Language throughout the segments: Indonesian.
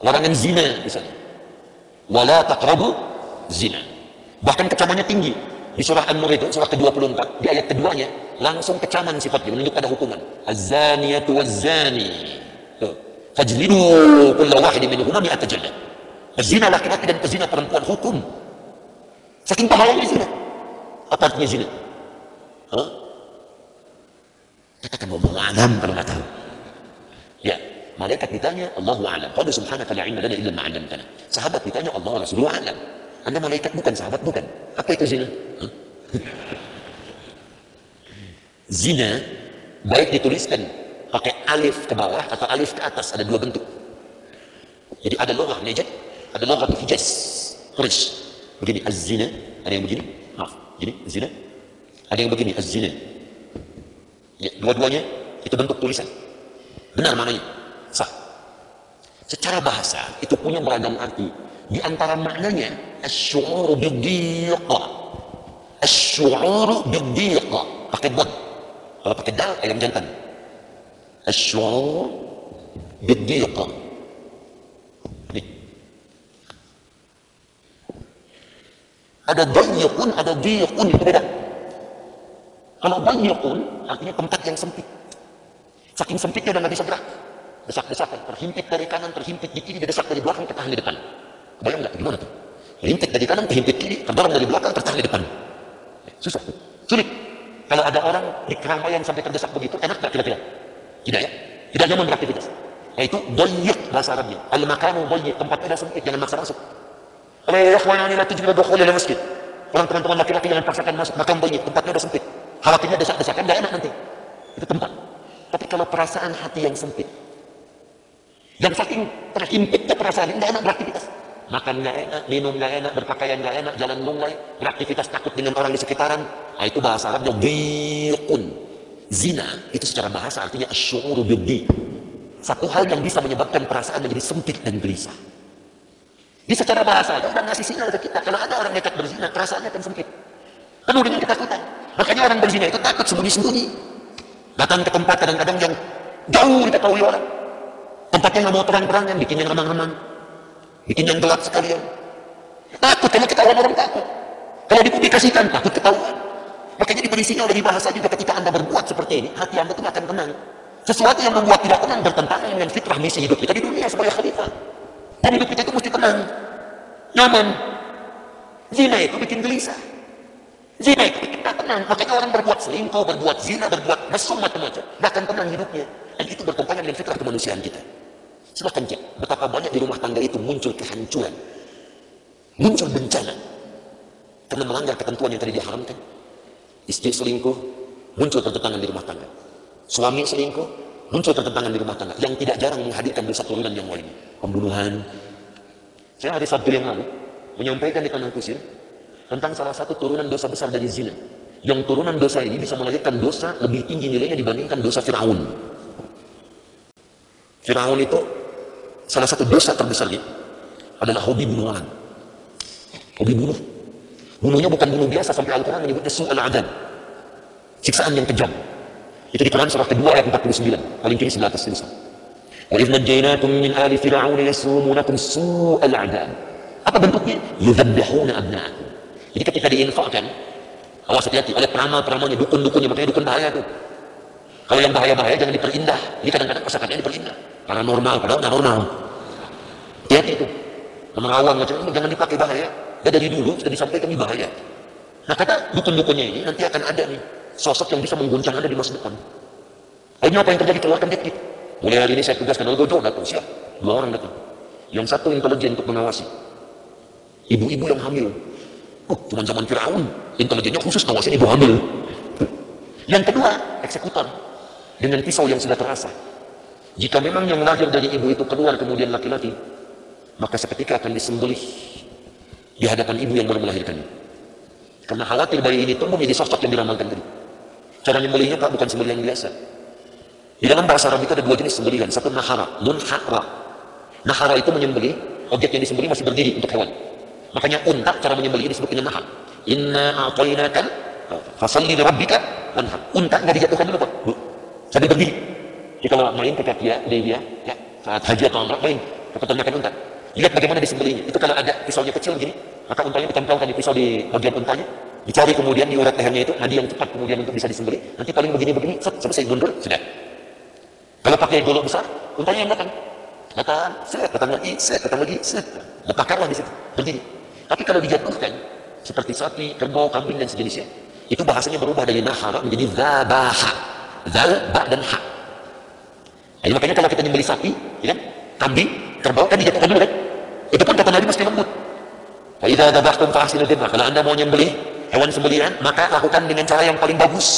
larangan zina misalnya. Wala taqrabu zina. Bahkan kecamannya tinggi. Di surah An-Nur itu surah ke-24 di ayat keduanya langsung kecaman sifatnya menunjuk pada hukuman. Az-zaniyatu waz-zani. Fajlidu kulla wahid minhuma mi'ata jaldah zina laki-laki dan pezina perempuan hukum. Saking bahayanya zina. Apa artinya zina? Hah? katakan Allah alam kalau nggak tahu. Ya malaikat ditanya Allahu alam. Qala subhanaka la ilma lana illa ma 'allamtana. Sahabat ditanya Allah Rasulullah alam. Anda malaikat bukan sahabat bukan. Apa itu zina? Zina baik dituliskan pakai alif ke bawah atau alif ke atas ada dua bentuk. Jadi ada logah nejat ada logah hijaz Quraish. Begini az-zina ada yang begini? Maaf gini zina. Ada yang begini az-zina. Ya, dua-duanya itu bentuk tulisan. Benar maknanya? sah secara bahasa itu punya beragam arti. Di antara maknanya asy'uru bidhiqa asy'uru bidhiqa pakai buat kalau pakai dal ayam jantan. Asy'ur bidhiqa Nih. ada dayyqun ada dhiqun itu beda. Kalau dayyqun artinya tempat yang sempit. Saking sempitnya udah nggak bisa gerak desak-desakan terhimpit dari kanan terhimpit di kiri didesak dari belakang tertahan di depan. Bayang nggak gimana tuh? Terhimpit dari kanan terhimpit kiri terdorong dari belakang tertahan di depan. Susah tuh. Sulit. Kalau ada orang di keramaian sampai terdesak begitu enak nggak kira-kira? Tidak ya? Tidak nyaman beraktivitas. Yaitu doyik bahasa Arabnya. Al makanu doyik tempatnya sempit jangan maksa masuk. Oleh ikhwanani la tujib dukhul ila masjid. Orang teman-teman laki-laki jangan paksakan masuk makam doyik tempatnya udah sempit. Khawatirnya desak-desakan nggak enak nanti. Itu tempat. Tapi kalau perasaan hati yang sempit yang saking terhimpitnya perasaan nggak enak beraktivitas makan nggak enak, minum nggak enak, berpakaian nggak enak, jalan lunglai, beraktivitas takut dengan orang di sekitaran. Nah, itu bahasa Arabnya biqun. Zina itu secara bahasa artinya asyuru biddi. Satu hal yang bisa menyebabkan perasaan menjadi sempit dan gelisah. Di secara bahasa itu udah ngasih sinyal ke kita. Kalau ada orang nekat berzina, perasaannya akan sempit. Penuh dengan ketakutan. Makanya orang berzina itu takut sembunyi-sembunyi. Datang ke tempat kadang-kadang yang jauh diketahui orang. Tempatnya nggak mau terang-terang yang bikin yang remang-remang. Bikin yang gelap sekalian. Takut kalau ketahuan orang takut. Kalau dipublikasikan takut ketahuan. Makanya diberi sinyal dari bahasa juga ketika anda berbuat seperti ini hati anda itu akan tenang. Sesuatu yang membuat tidak tenang bertentangan dengan fitrah misi hidup kita di dunia sebagai khalifah. Dan hidup kita itu mesti tenang. Nyaman. Zina itu bikin gelisah. Zina itu bikin tak tenang. Makanya orang berbuat selingkuh berbuat zina berbuat mesum macam-macam bahkan tenang hidupnya. Dan itu bertentangan dengan fitrah kemanusiaan kita Silahkan cek betapa banyak di rumah tangga itu muncul kehancuran, muncul bencana karena melanggar ketentuan yang tadi diharamkan. Istri selingkuh, muncul pertentangan di rumah tangga. Suami selingkuh, muncul pertentangan di rumah tangga yang tidak jarang menghadirkan dosa turunan yang lain. Pembunuhan. Saya hari Sabtu yang lalu menyampaikan di kanal kusir tentang salah satu turunan dosa besar dari zina. Yang turunan dosa ini bisa melahirkan dosa lebih tinggi nilainya dibandingkan dosa Firaun. Firaun itu salah satu dosa terbesarnya adalah hobi bunuh orang. Hobi bunuh. Bunuhnya bukan bunuh biasa sampai Al-Quran menyebutnya su'al adab. Siksaan yang kejam. Itu di Quran surah kedua ayat 49. Paling kiri sebelah atas tulisan. Idh najjaynakum min ali fir'aun yasumunakum su'al adab. Apa bentuknya? Yudhabbihuna abna'akum. Jadi ketika diinfakkan, awas hati-hati oleh peramal-peramalnya, dukun-dukunnya, makanya dukun bahaya tuh. Kalau yang bahaya-bahaya jangan diperindah. Ini kadang-kadang kosakatanya diperindah. Paranormal, padahal nggak normal. Hati-hati itu. Awam macam jangan dipakai bahaya. Dan dari dulu sudah disampaikan ini bahaya. Nah kata dukun-dukunnya ini nanti akan ada nih sosok yang bisa mengguncang Anda di masa depan. Akhirnya apa yang terjadi? Keluarkan detik. Mulai hari ini saya tugaskan Al-Gojo datang siap. Dua orang datang. Yang satu intelijen untuk mengawasi. Ibu-ibu yang hamil. Oh, cuma zaman Firaun. Intelijennya khusus ngawasin ibu hamil. Yang kedua, eksekutor. Dengan pisau yang sudah terasa. Jika memang yang lahir dari ibu itu keluar kemudian laki-laki, maka seketika akan disembelih di hadapan ibu yang baru melahirkannya. Karena khawatir bayi ini tumbuh menjadi sosok yang diramalkan tadi. Cara menyembelihnya Pak bukan sembelihan yang biasa. Di dalam bahasa Arab itu ada dua jenis sembelihan. Satu nahara, munhara. Nahara itu menyembelih, objek yang disembelih masih berdiri untuk hewan. Makanya unta cara menyembelih disebut dengan nahar. Inna a'tainaka fasalli li rabbika. Unta nggak dijatuhkan dulu Pak. Sampai berdiri. Jadi kalau main ke kaki dia ya, saat haji atau umrah main kebetulan makan unta. Lihat bagaimana disembelihnya. Itu kalau ada pisaunya kecil gini, maka untanya ditempelkan di pisau di bagian untanya, dicari kemudian di urat lehernya itu nadi yang cepat kemudian untuk bisa disembelih. Nanti paling begini-begini, selesai mundur, sudah. Kalau pakai golok besar, untanya yang makan. Makan, set, datang lagi, set, datang lagi, set. Lepakarlah di situ, berdiri. Tapi kalau dijatuhkan, seperti sapi, kerbau, kambing, dan sejenisnya, itu bahasanya berubah dari nahara menjadi zabaha. Zal, ba, dan ha. Jadi makanya kalau kita nyembeli sapi, ya kan? kambing, kerbau, kan dijatuhkan dulu kan? Itu pun kata Nabi mesti lembut. Fa'idha dabahtum fa'asinu dibah. Kalau anda mau nyembeli hewan sembelihan, maka lakukan dengan cara yang paling bagus.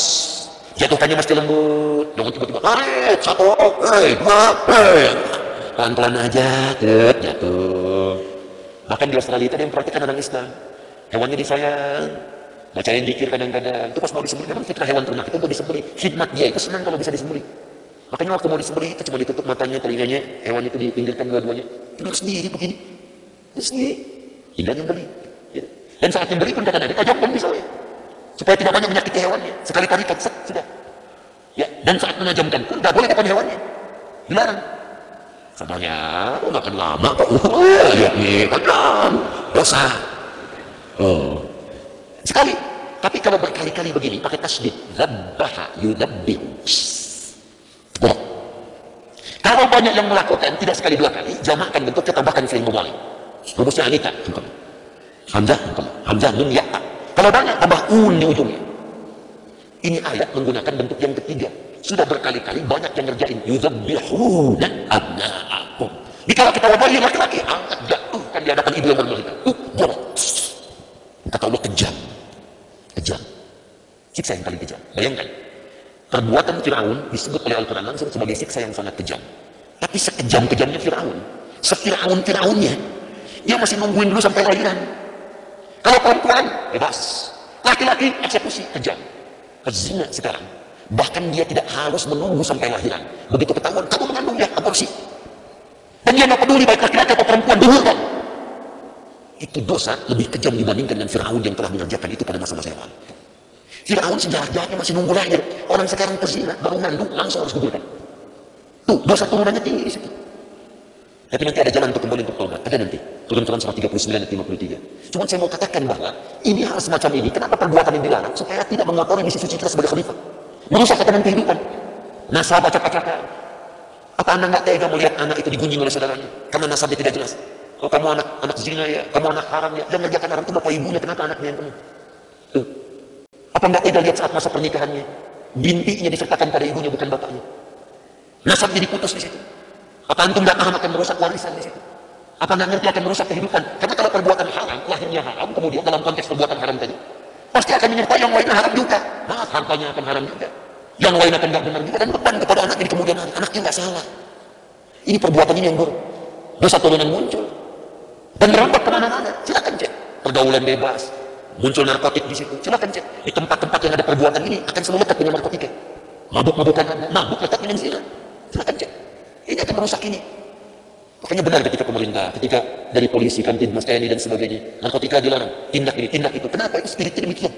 Jatuhkannya mesti lembut. Jangan tiba-tiba, tarik, satu, hei, dua, hei. Pelan-pelan aja, tet, jatuh. Bahkan di Australia itu ada yang praktikkan orang Islam. Hewannya disayang, bacain dikir kadang-kadang. Itu pas mau disembeli, memang fitrah hewan ternak itu mau disembeli. Khidmat dia itu senang kalau bisa disembeli. Makanya waktu mau disembeli itu cuma ditutup matanya, telinganya, hewan itu dipinggirkan dua-duanya. Tidur sendiri begini. Tidur sendiri. Hingga nyembeli. Ya. Dan saat nyembeli pun Nabi, tajamkan misalnya. Supaya tidak banyak menyakiti hewannya. Sekali-kali kan, sudah. Ya, dan saat menajamkan pun tidak boleh depan hewannya. Dilarang. Katanya, oh nggak akan lama kok. Lihat nih, tajam. Dosa. Oh. Sekali. Tapi kalau berkali-kali begini, pakai tasbih. Zabbaha yudabbihu. Berat. Kalau banyak yang melakukan, tidak sekali dua kali, jamakan bentuknya tambahkan fi'il mudhari. Rumusnya anita. Hamzah, Hamzah, nun, ya. Kalau banyak, tambah un di ujungnya. Ini ayat menggunakan bentuk yang ketiga. Sudah berkali-kali banyak yang ngerjain. Yuzabbihuna abna'akum. Dikala kita wabahi laki-laki, angkat jatuhkan di hadapan ibu yang bermelita. Uh, jorok. Kata Allah kejam. Kejam. Siksa yang paling kejam. Bayangkan. Perbuatan Fir'aun disebut oleh Al-Quran langsung sebagai siksa yang sangat kejam. Tapi sekejam-kejamnya Fir'aun. Sefir'aun-Fir'aunnya. Dia masih nungguin dulu sampai lahiran. Kalau perempuan, bebas. Laki-laki, eksekusi, kejam. Kezina sekarang. Bahkan dia tidak harus menunggu sampai lahiran. Begitu ketahuan, kamu mengandung ya, aborsi. Dan dia nggak peduli baik laki-laki atau perempuan, dulu kan. Itu dosa lebih kejam dibandingkan dengan Fir'aun yang telah mengerjakan itu pada masa-masa yang lalu. Fir'aun sejarah-sejarahnya masih nunggu lahir. Orang sekarang kezina, baru mengandung, langsung harus gugurkan. Tuh, dosa turunannya tinggi di. Tapi nanti ada jalan untuk kembali untuk tobat. Ada nanti. Turun Quran surah 39 dan 53. Cuma saya mau katakan bahwa ini hal semacam ini. Kenapa perbuatan ini dilarang? Supaya tidak mengotori misi suci kita sebagai khalifah. Merusak tatanan kehidupan. Nasab acak-acakan. Apa anda nggak tega melihat anak itu digunjing oleh saudaranya? Karena nasabnya tidak jelas. Oh kamu anak anak zina ya, kamu anak haram ya. Dan ngerjakan haram itu bapak ibunya, kenapa anaknya yang penuh? Tuh. Apa nggak tega lihat saat masa pernikahannya? Bintinya disertakan pada ibunya bukan bapaknya. Nasabnya diputus di situ. Apa antum nggak paham akan merusak warisan di situ? Apa nggak ngerti akan merusak kehidupan? Karena kalau perbuatan haram, lahirnya haram, kemudian dalam konteks perbuatan haram tadi, pasti akan menyertai yang lainnya haram juga. Nah, hartanya akan haram juga. Yang lain akan nggak benar juga dan beban kepada anak di kemudian hari. Anaknya nggak salah. Ini perbuatan ini yang buruk. Dosa turunan muncul dan merambat ke mana-mana. Silakan cek. Pergaulan bebas, muncul narkotik di situ. Silakan cek. Di tempat-tempat yang ada perbuatan ini akan selalu lekat dengan narkotika. Mabuk-mabukan mabuk lekat dengan zina. Silakan cek. Ini akan merusak ini. Makanya benar ketika pemerintah, ketika dari polisi, kantin, mas TNI dan sebagainya, narkotika dilarang, tindak ini, tindak itu. Kenapa? Itu spiritnya demikian.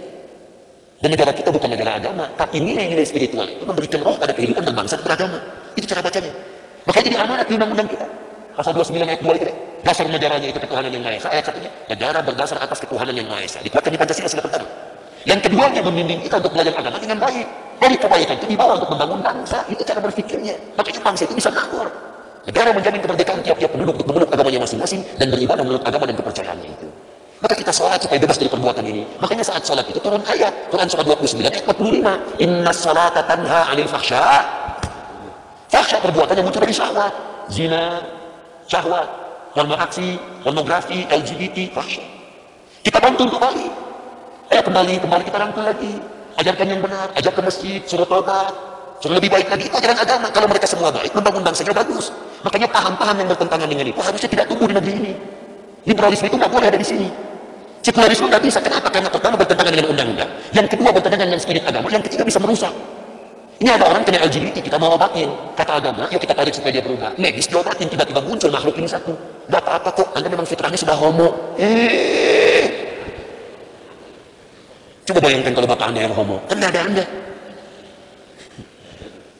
Dan negara kita bukan negara agama, tapi nilai-nilai spiritual itu memberikan roh pada kehidupan dan bangsa beragama. Itu cara bacanya. Makanya jadi amanat di undang-undang kita. Pasal 29 ayat 2 itu. Dasar negaranya itu ketuhanan yang Maha Esa. Ayat satunya, negara berdasar atas ketuhanan yang Maha Esa. Dikuatkan di Pancasila sila pertama. Yang keduanya membimbing kita untuk belajar agama dengan baik. Dari kebaikan itu dibawa untuk membangun bangsa. Itu cara berpikirnya. Makanya bangsa itu bisa makmur. Negara menjamin kemerdekaan tiap-tiap penduduk untuk memeluk agamanya masing-masing dan beribadah menurut agama dan kepercayaannya itu. Maka kita sholat supaya bebas dari perbuatan ini. Makanya saat sholat itu turun ayat. Quran surah 29 ayat 45. Inna salata tanha anil fahsya. Fahsya perbuatan yang muncul dari syahwat. Zina, syahwat, pornografi, pornografi, LGBT, fahsya. Kita bantu kembali. Eh kembali, kembali kita rangkul lagi. Ajarkan yang benar, ajak ke masjid, suruh tobat, suruh lebih baik lagi. Itu ajaran agama. Kalau mereka semua baik, membangun bangsanya bagus. Makanya paham-paham yang bertentangan dengan itu harusnya tidak tumbuh di negeri ini. Liberalisme itu nggak boleh ada di sini. Sekularisme nggak bisa. Kenapa? Karena pertama bertentangan dengan undang-undang. Yang kedua bertentangan dengan spirit agama. Yang ketiga bisa merusak. Ini ada orang kena LGBT, kita mau obatin. Kata agama, yuk kita tarik supaya dia berubah. Medis diobatin, tiba-tiba muncul makhluk ini satu. Gak apa-apa kok, Anda memang fitrahnya sudah homo. Eh. Coba bayangkan kalau bapak Anda yang homo. Kan ada Anda.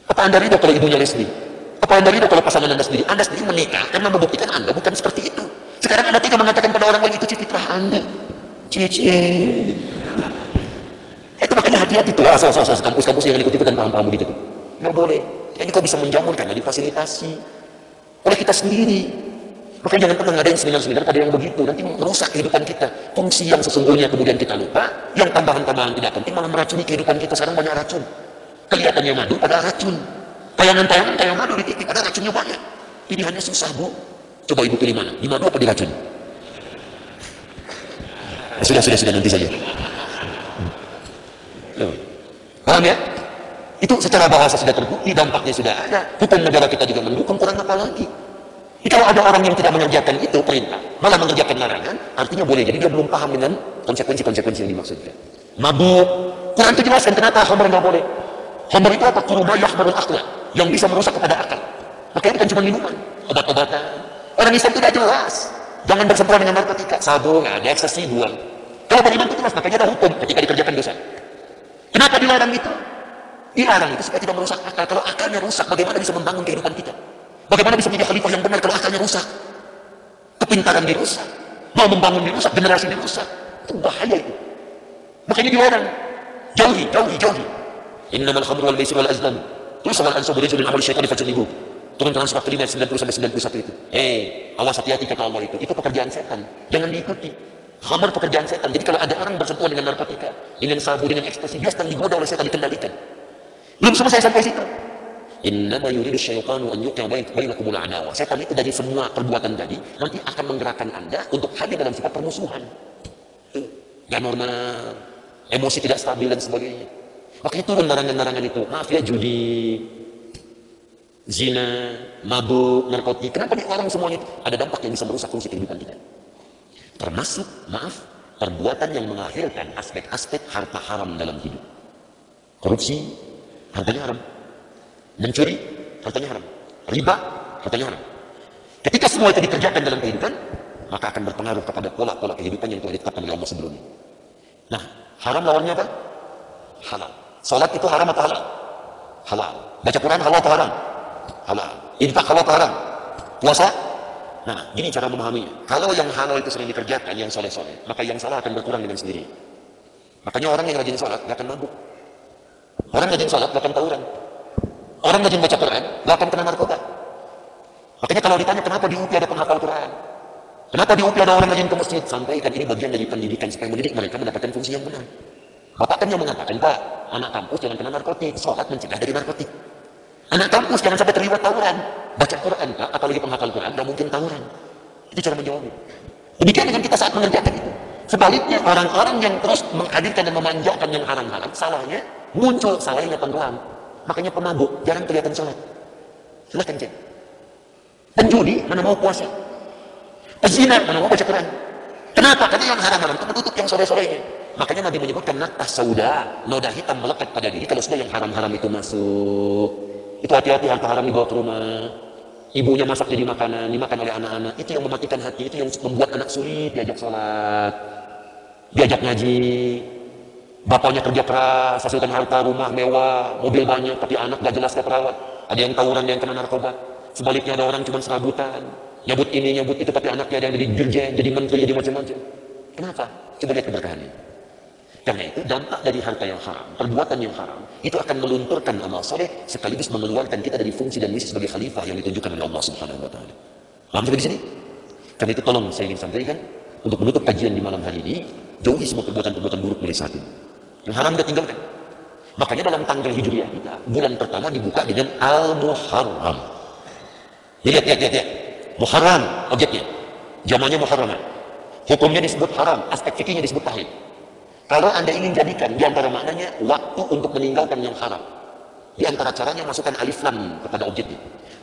Apa Anda ridho kalau ibunya lesbi? Apa Anda lihat kalau pasangan Anda sendiri? Anda sendiri menikah karena membuktikan Anda bukan seperti itu. Sekarang Anda tidak mengatakan pada orang lain itu fitrah Anda. Cie-cie. Itu makanya hati-hati tuh. Asal, asal, asal. Kampus-kampus yang ikut-ikutan paham-paham begitu. Nggak boleh. Ini kau bisa menjamun karena difasilitasi oleh kita sendiri. Makanya jangan pernah ngadain seminar-seminar pada yang begitu. Nanti merusak kehidupan kita. Fungsi yang sesungguhnya kemudian kita lupa. Yang tambahan-tambahan tidak penting malah meracuni kehidupan kita. Sekarang banyak racun. Kelihatannya madu pada racun. Tayangan-tayangan tayangan madu di TV ada racunnya banyak. Pilihannya susah bu. Coba ibu pilih mana? Di madu apa di racun? Sudah, sudah, sudah nanti saja. Paham ya? Itu secara bahasa sudah terbukti, dampaknya sudah ada. Hukum negara kita juga mendukung, kurang apa lagi? Jadi kalau ada orang yang tidak mengerjakan itu perintah, malah mengerjakan larangan, artinya boleh. Jadi dia belum paham dengan konsekuensi-konsekuensi yang dimaksudkan. Mabuk. Quran itu jelaskan kenapa khamar nggak boleh. Khamar itu apa? Kurubayah baru akhlak. Yang bisa merusak kepada akal. Makanya bukan cuma minuman, obat-obatan. Orang Islam tidak jelas. Jangan bersentuhan dengan narkotika. Sabu, ada ekstasi, buang. Kalau beriman itu jelas, makanya ada hukum ketika dikerjakan dosa. Kenapa dilarang itu? Dilarang itu supaya tidak merusak akal. Kalau akalnya rusak, bagaimana bisa membangun kehidupan kita? Bagaimana bisa menjadi khalifah yang benar kalau akalnya rusak? Kepintaran dirusak. Mau membangun dirusak, generasi dirusak. Itu bahaya itu. Makanya dilarang. Jauhi, jauhi, jauhi. Innamal khamru wal maisir wal azlam. Terus wal ansabu rijul min amali syaitan. Turun Quran surat kelima 90 sampai 91 itu. Eh, awas hati-hati kata Allah itu. Itu pekerjaan setan. Jangan diikuti. Khamar pekerjaan setan. Jadi kalau ada orang bersentuhan dengan narkotika, dengan sabu, dengan ekstasi, dia sedang digoda oleh setan dikendalikan. Belum selesai sampai situ. Innama yuridu syaitanu an yuqia bainakumul adawa. Setan itu dari semua perbuatan tadi nanti akan menggerakkan Anda untuk hadir dalam sifat permusuhan. Gak normal, emosi tidak stabil dan sebagainya. Makanya turun larangan-larangan itu. Maaf ya judi, zina, mabuk, narkotika. Kenapa dilarang semuanya itu? Ada dampak yang bisa merusak fungsi kehidupan kita. Termasuk, maaf, perbuatan yang mengakhirkan aspek-aspek harta haram dalam hidup. Korupsi, hartanya haram. Mencuri, hartanya haram. Riba, hartanya haram. Ketika semua itu dikerjakan dalam kehidupan, maka akan berpengaruh kepada pola-pola kehidupan yang telah ditetapkan oleh Allah sebelumnya. Nah, haram lawannya apa? Halal. Salat itu haram atau halal? Halal. Baca Quran halal atau haram? Halal. Infak halal atau haram? Puasa? Nah, gini cara memahaminya. Kalau yang halal itu sering dikerjakan, yang soleh-soleh, maka yang salah akan berkurang dengan sendiri. Makanya orang yang rajin sholat, gak akan mabuk. Orang rajin sholat, gak akan tawuran. Orang rajin baca Quran, gak akan kena narkoba. Makanya kalau ditanya kenapa di UPI ada penghafal Quran, kenapa di UPI ada orang rajin ke masjid, sampaikan ini bagian dari pendidikan supaya mendidik mereka mendapatkan fungsi yang benar. Bapak kan yang mengatakan, Pak, anak kampus jangan kena narkotik, sholat mencegah dari narkotik. Anak kampus jangan sampai terlibat tawuran. Baca Quran, Pak, apalagi penghafal Quran, gak mungkin tawuran. Itu cara menjawabnya. Demikian dengan kita saat mengerjakan itu. Sebaliknya, orang-orang yang terus menghadirkan dan memanjakan yang haram-haram, salahnya muncul, salahnya tenggelam. Makanya pemabuk, jarang kelihatan sholat. Silahkan cek. Penjudi, mana mau puasa. Pezina, mana mau baca Quran. Kenapa? Karena yang haram-haram itu menutup yang sore-sorenya. Makanya Nabi menyebutkan natas sauda, noda hitam melekat pada diri. Kalau sudah yang haram-haram itu masuk, itu hati-hati harta haram dibawa ke rumah. Ibunya masak jadi makanan, dimakan oleh anak-anak. Itu yang mematikan hati, itu yang membuat anak sulit diajak sholat, diajak ngaji. Bapaknya kerja keras, hasilkan harta, rumah mewah, mobil banyak, tapi anak gak jelas gak perawat. Ada yang tawuran, ada yang kena narkoba. Sebaliknya ada orang cuma serabutan, nyabut ini, nyabut itu, tapi anaknya ada yang jadi dirjen, jadi menteri, jadi macam-macam. Kenapa? Coba lihat keberkahannya. Karena itu dampak dari harta yang haram, perbuatan yang haram, itu akan melunturkan amal soleh sekaligus mengeluarkan kita dari fungsi dan misi sebagai khalifah yang ditunjukkan oleh Allah Subhanahu wa taala. Paham sampai di sini? Karena itu tolong saya ingin sampaikan untuk menutup kajian di malam hari ini, jauhi semua perbuatan-perbuatan buruk mulai saat ini. Yang haram kita tinggalkan. Makanya dalam tanggal hijriah kita, bulan pertama dibuka dengan Al-Muharram. Lihat, lihat, lihat, lihat. Muharram objeknya. Jamannya Muharram. Hukumnya disebut haram, aspek fikihnya disebut tahil. Kalau Anda ingin jadikan di antara maknanya waktu untuk meninggalkan yang haram. Di antara caranya masukkan alif lam kepada objeknya.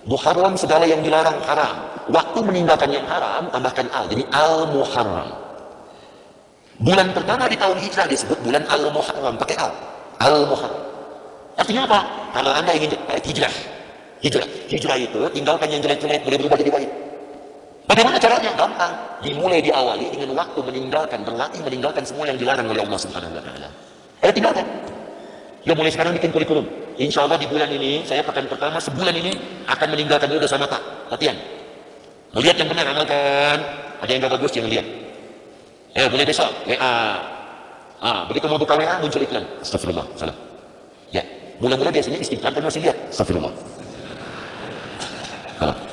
Muharram segala yang dilarang haram. Waktu meninggalkan yang haram tambahkan al. Jadi al-muharram. Bulan pertama di tahun hijrah disebut bulan al-muharram pakai al. Al-muharram. Artinya apa? Kalau Anda ingin eh, hijrah. Hijrah. Hijrah itu tinggalkan yang jelek-jelek boleh berubah jadi baik. Bagaimana caranya? Gampang. Dimulai diawali dengan waktu meninggalkan, berlatih meninggalkan semua yang dilarang oleh Allah Subhanahu wa taala. Ayo tinggalkan. Ya mulai sekarang bikin kurikulum. insya Allah di bulan ini, saya pekan pertama sebulan ini akan meninggalkan dulu dosa mata. Latihan. Mau lihat yang benar, amalkan. Ada yang gak bagus, jangan lihat. Eh, mulai besok, WA. Ah, begitu mau buka WA, muncul iklan. Astagfirullah, salah. Ya, mula-mula biasanya istighfar kan masih lihat. Astagfirullah. Salah.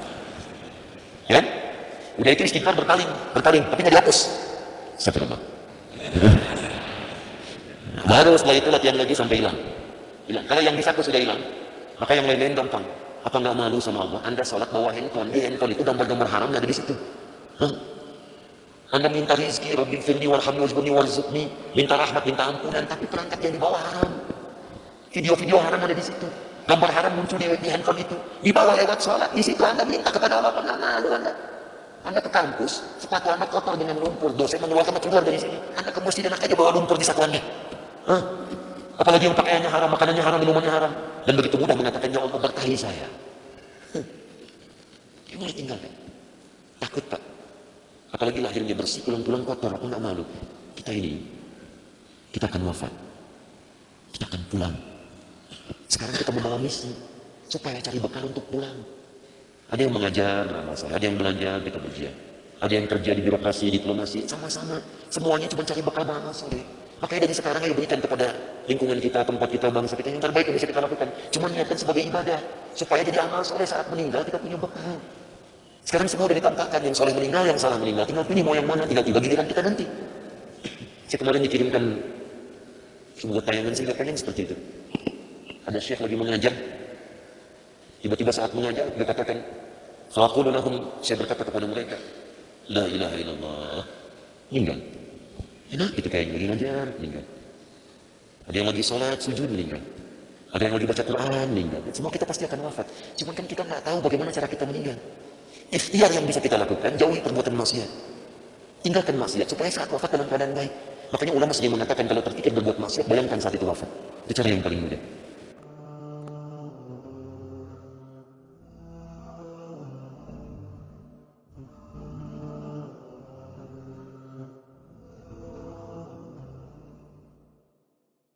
Udah itu istighfar berpaling, berpaling, tapi nggak dihapus. Astagfirullah. Baru setelah itu latihan lagi sampai hilang. Hilang. Kalau yang di satu sudah hilang, maka yang lain-lain gampang. Apa nggak malu sama Allah? Anda sholat bawa handphone, di handphone itu gambar-gambar haram nggak ada di situ. Hah? Anda minta rezeki, Rabbi firni warhamni wajburni warzukni, minta rahmat, minta ampunan, tapi perangkat yang dibawa haram. Video-video haram ada di situ. Gambar haram muncul di, di handphone itu. Dibawa lewat sholat, di situ Anda minta kepada Allah, pernah malu Anda. Anda ke kampus, sepatu Anda kotor dengan lumpur, dosa mengeluarkan keluar dari sini. Anda ke masjid dan aja bawa lumpur di satu Anda. Hah? Apalagi yang pakaiannya haram, makanannya haram, minumannya haram. Dan begitu mudah mengatakan, ya Allah berkahi saya. Dia mulai tinggalkan. Takut Pak. Apalagi lahirnya bersih, tulang-tulang kotor, aku nggak malu. Kita ini, kita akan wafat. Kita akan pulang. Sekarang kita membawa misi, supaya cari bekal untuk pulang. Ada yang mengajar. Ada yang belajar, kita bekerja. Ada yang kerja di birokrasi, diplomasi, sama-sama. Semuanya cuma cari bekal bangsa soleh. Makanya dari sekarang ayo berikan kepada lingkungan kita, tempat kita, bangsa kita yang terbaik yang bisa kita lakukan. Cuma niatkan sebagai ibadah. Supaya jadi amal soleh saat meninggal kita punya bekal. Sekarang semua udah ditampakkan yang soleh meninggal, yang salah meninggal. Tinggal pilih mau yang mana, tinggal tiba giliran kita nanti. Saya kemarin dikirimkan sebuah tayangan saya pengen seperti itu. Ada syekh lagi mengajar. Tiba-tiba saat mengajar, dia katakan, Fakulu lahum, saya berkata kepada mereka, La ilaha illallah. Meninggal. Enak itu kayaknya lagi ngajar, meninggal. Ada yang lagi sholat, sujud, meninggal. Ada yang lagi baca Quran, meninggal. Semua kita pasti akan wafat. Cuma kan kita nggak tahu bagaimana cara kita meninggal. Ikhtiar yang bisa kita lakukan, jauhi perbuatan maksiat. Tinggalkan maksiat supaya saat wafat dalam keadaan baik. Makanya ulama sendiri mengatakan kalau terpikir berbuat maksiat, bayangkan saat itu wafat. Itu cara yang paling mudah.